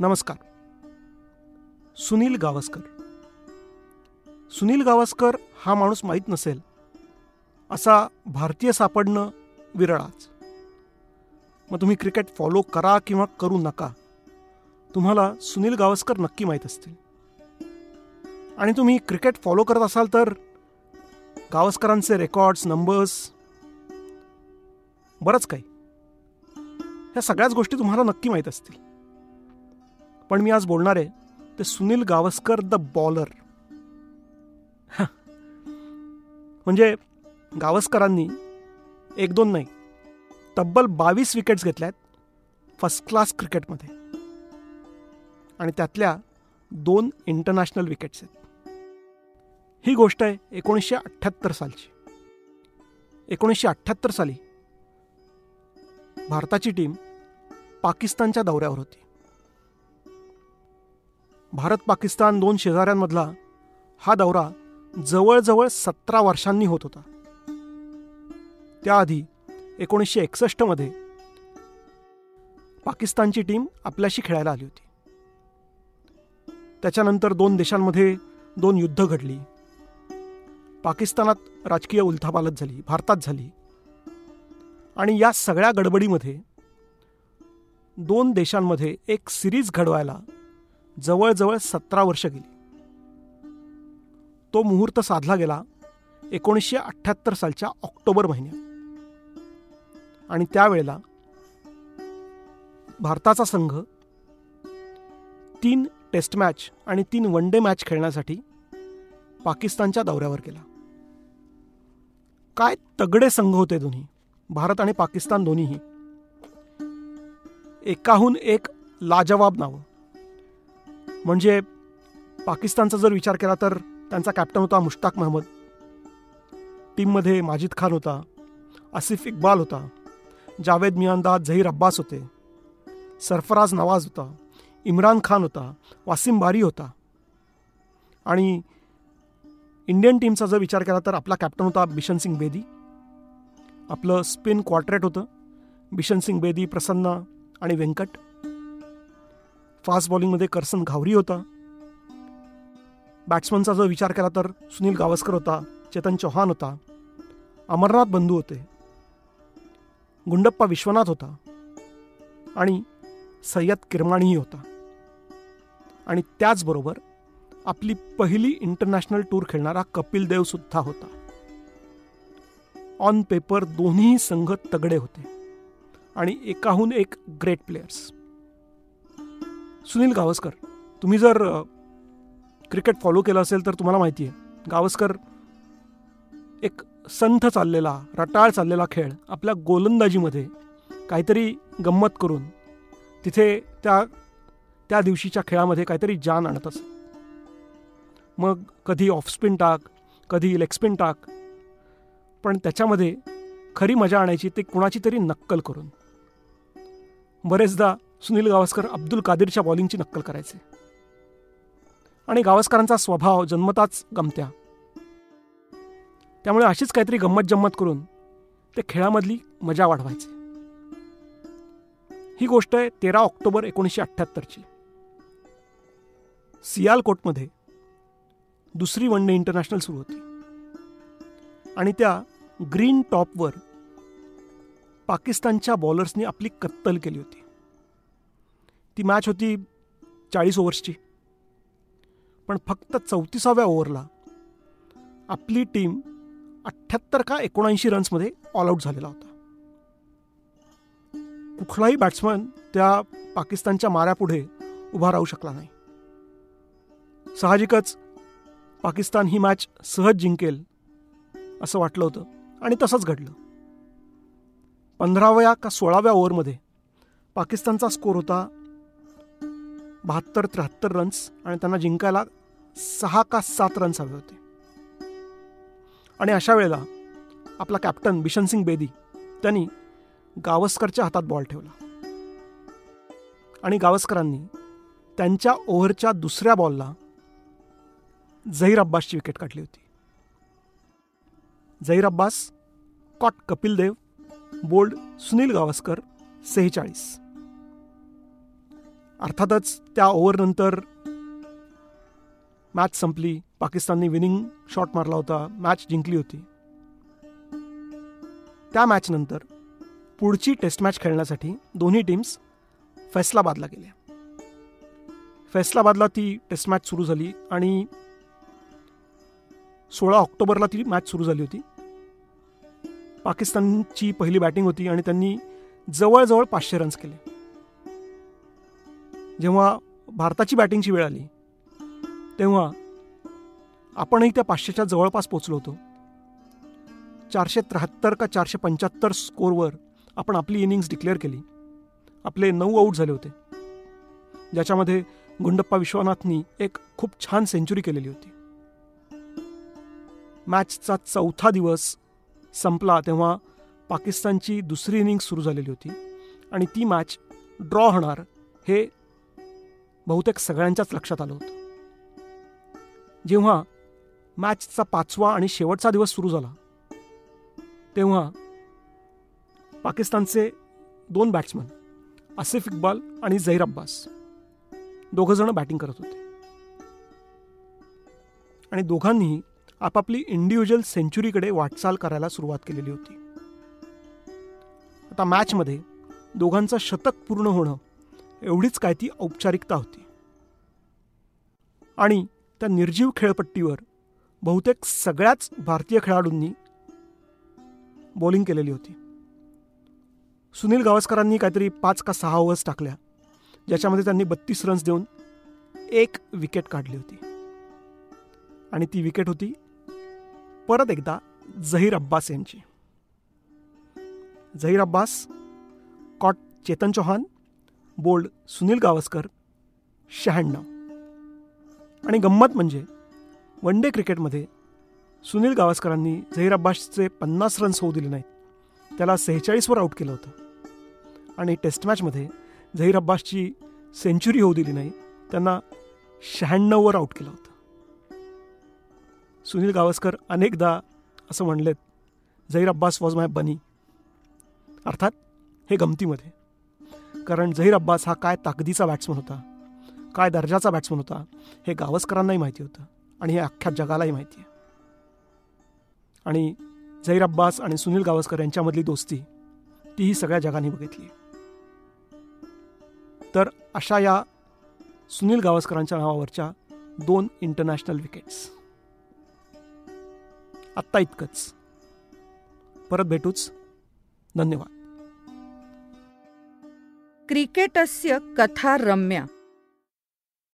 नमस्कार. सुनील गावस्कर. सुनील गावस्कर हा माणूस माहीत नसेल. असा भारतीय सापडणं विरळाच. मग तुम्ही क्रिकेट फॉलो करा किंवा करू नका तुम्हाला सुनील गावस्कर नक्की माहीत असतील. आणि तुम्ही क्रिकेट फॉलो करत असाल तर गावस्करांचे रेकॉर्ड्स नंबर्स बरंच काही. ह्या सगळ्याच गोष्टी तुम्हाला नक्की माहीत असतील. पण मी आज बोलणार आहे ते सुनील गावस्कर द बॉलर. म्हणजे गावस्करांनी एक दोन नाही तब्बल बावीस विकेट्स घेतल्या आहेत फर्स्ट क्लास क्रिकेटमध्ये. आणि त्यातल्या दोन इंटरनॅशनल विकेट्स आहेत. ही गोष्ट आहे एकोणीसशे अठ्ठ्याहत्तर सालची. एकोणीसशे अठ्ठ्याहत्तर साली भारताची टीम पाकिस्तानच्या दौऱ्यावर होती. भारत पाकिस्तान दोन शेजाऱ्यांमधला हा दौरा जवळजवळ सतरा वर्षांनी होत होता. त्याआधी एकोणीसशे एकसष्टमध्ये पाकिस्तानची टीम आपल्याशी खेळायला आली होती. त्याच्यानंतर दोन देशांमध्ये दोन युद्ध घडली. पाकिस्तानात राजकीय उलथापालत झाली भारतात झाली. आणि या सगळ्या गडबडीमध्ये दोन देशांमध्ये एक सिरीज घडवायला जवळजवळ सतरा वर्ष गेली. तो मुहूर्त साधला गेला एकोणीसशे अठ्ठ्याहत्तर सालच्या ऑक्टोबर महिन्यात. आणि त्यावेळेला भारताचा संघ तीन टेस्ट मॅच आणि तीन वन डे मॅच खेळण्यासाठी पाकिस्तानच्या दौऱ्यावर गेला. काय तगडे संघ होते दोन्ही भारत आणि पाकिस्तान दोन्हीही. एकाहून एक लाजवाब नावं. म्हणजे पाकिस्तानचा जर विचार केला तर त्यांचा कॅप्टन होता मुश्ताक महमद. टीममध्ये माजिद खान होता आसिफ इक्बाल होता जावेद मियांदाद झहीर अब्बास होते सरफराज नवाज होता इम्रान खान होता वासिम बारी होता. आणि इंडियन टीमचा जर विचार केला तर आपला कॅप्टन होता बिशन सिंग बेदी. आपलं स्पिन क्वार्टरेट होतं बिशन सिंग बेदी प्रसन्ना आणि व्यंकट फास्ट बॉलिंगमध्ये करसन घावरी होता. बॅट्समनचा जर विचार केला तर सुनील गावस्कर होता चेतन चौहान होता अमरनाथ बंधू होते गुंडप्पा विश्वनाथ होता आणि सय्यद किरमाणीही होता. आणि त्याचबरोबर आपली पहिली इंटरनॅशनल टूर खेळणारा कपिल देव सुद्धा होता. ऑन पेपर दोन्ही संघ तगडे होते आणि एकाहून एक ग्रेट प्लेयर्स सुनील गावस्कर तुम्ही जर क्रिकेट फॉलो केलं असेल तर तुम्हाला माहिती आहे गावस्कर एक संथ चाललेला रटाळ चाललेला खेळ आपल्या गोलंदाजीमध्ये काहीतरी गंमत करून तिथे त्या त्या दिवशीच्या खेळामध्ये काहीतरी जान आणत असत मग कधी ऑफ स्पिन टाक कधी लेग स्पिन टाक पण त्याच्यामध्ये खरी मजा आणायची ते कुणाची तरी नक्कल करून. बरेचदा सुनील गावस्कर अब्दुल कादिरच्या बॉलिंगची नक्कल करायचे. आणि गावस्करांचा स्वभाव जन्मताच गमत्या. त्यामुळे अशीच काहीतरी गंमत जम्मत करून ते खेळामधली मजा वाढवायचे. ही गोष्ट आहे तेरा ऑक्टोबर एकोणीसशे अठ्ठ्याहत्तरची. सियालकोटमध्ये दुसरी वन डे इंटरनॅशनल सुरू होती. आणि त्या ग्रीन टॉपवर पाकिस्तानच्या बॉलर्सनी आपली कत्तल केली होती. ती मॅच होती चाळीस ओव्हर्सची पण फक्त चौतीसाव्या ओव्हरला आपली टीम अठ्ठ्याहत्तर का एकोणऐंशी रन्समध्ये ऑल आऊट झालेला होता. कुठलाही बॅट्समन त्या पाकिस्तानच्या माऱ्यापुढे उभा राहू शकला नाही. साहजिकच पाकिस्तान ही मॅच सहज जिंकेल असं वाटलं होतं आणि तसंच घडलं. पंधराव्या का सोळाव्या ओव्हरमध्ये पाकिस्तानचा स्कोर होता बहात्तर त्र्याहत्तर रन्स आणि त्यांना जिंकायला सहा का सात रन्स हवे होते. आणि अशा वेळेला आपला कॅप्टन बिशन सिंग बेदी त्यांनी गावस्करच्या हातात बॉल ठेवला. आणि गावस्करांनी त्यांच्या ओव्हरच्या दुसऱ्या बॉलला झहीर अब्बासची विकेट काढली होती. झहीर अब्बास कॉट कपिल देव बोल्ड सुनील गावस्कर सेहेचाळीस. अर्थातच त्या ओव्हरनंतर मॅच संपली. पाकिस्तानने विनिंग शॉट मारला होता. मॅच जिंकली होती. त्या मॅचनंतर पुढची टेस्ट मॅच खेळण्यासाठी दोन्ही टीम्स फैसलाबादला गेल्या फैसलाबादला ती टेस्ट मॅच सुरू झाली आणि सोळा ऑक्टोबरला ती मॅच सुरू झाली होती. पाकिस्तानची पहिली बॅटिंग होती आणि त्यांनी जवळजवळ पाचशे रन्स केले. जेव्हा भारताची बॅटिंगची वेळ आली तेव्हा आपणही त्या पाचशेच्या जवळपास पोचलो होतो. चारशे त्र्याहत्तर का चारशे पंच्याहत्तर स्कोरवर आपण आपली इनिंग्स डिक्लेअर केली. आपले नऊ आऊट झाले होते. ज्याच्यामध्ये गुंडप्पा विश्वनाथनी एक खूप छान सेंचुरी केलेली होती. मॅचचा चौथा दिवस संपला तेव्हा पाकिस्तानची दुसरी इनिंग सुरू झालेली होती आणि ती मॅच ड्रॉ होणार हे बहुतेक सगळ्यांच्याच लक्षात आलं होतं. जेव्हा मॅचचा पाचवा आणि शेवटचा दिवस सुरू झाला तेव्हा पाकिस्तानचे दोन बॅट्समन आसिफ इक्बाल आणि झहीर अब्बास दोघंजणं बॅटिंग करत होते. आणि दोघांनीही आपापली इंडिव्हिज्युअल सेंचुरीकडे वाटचाल करायला सुरुवात केलेली होती. आता मॅचमध्ये दोघांचं शतक पूर्ण होणं एवढीच काय ती औपचारिकता होती. आणि त्या निर्जीव खेळपट्टीवर बहुतेक सगळ्याच भारतीय खेळाडूंनी बॉलिंग केलेली होती. सुनील गावस्करांनी काहीतरी पाच का सहा ओव्हर्स टाकल्या ज्याच्यामध्ये त्यांनी बत्तीस रन्स देऊन एक विकेट काढली होती. आणि ती विकेट होती परत एकदा झहीर अब्बास यांची. झहीर अब्बास कॉट चेतन चौहान बोल्ड सुनील गावस्कर शहाण्णव. आणि गंमत म्हणजे वन डे क्रिकेटमध्ये सुनील गावस्करांनी झहीर अब्बासचे पन्नास रन्स होऊ दिले नाहीत. त्याला सेहेचाळीसवर आऊट केलं होतं. आणि टेस्ट मॅचमध्ये झहीर अब्बासची सेंचुरी होऊ दिली नाही त्यांना शहाण्णववर आऊट केलं होतं. सुनील गावस्कर अनेकदा असं म्हणलेत Zaheer Abbas was my bunny अर्थात हे गमतीमध्ये. कारण झहीर अब्बास हा काय ताकदीचा बॅट्समन होता? काय दर्जाचा बॅट्समन होता? हे गावस्करांनाही माहिती होतं आणि हे अख्ख्या जगालाही माहिती आहे. आणि झहीर अब्बास आणि सुनील गावस्कर यांच्यामधली दोस्ती तीही सगळ्या जगाने बघितली. तर अशा या सुनील गावस्करांच्या नावावरच्या दोन इंटरनॅशनल विकेट्स आत्ता इतकंच. परत भेटूच. धन्यवाद. क्रिकेटस्य कथा रम्या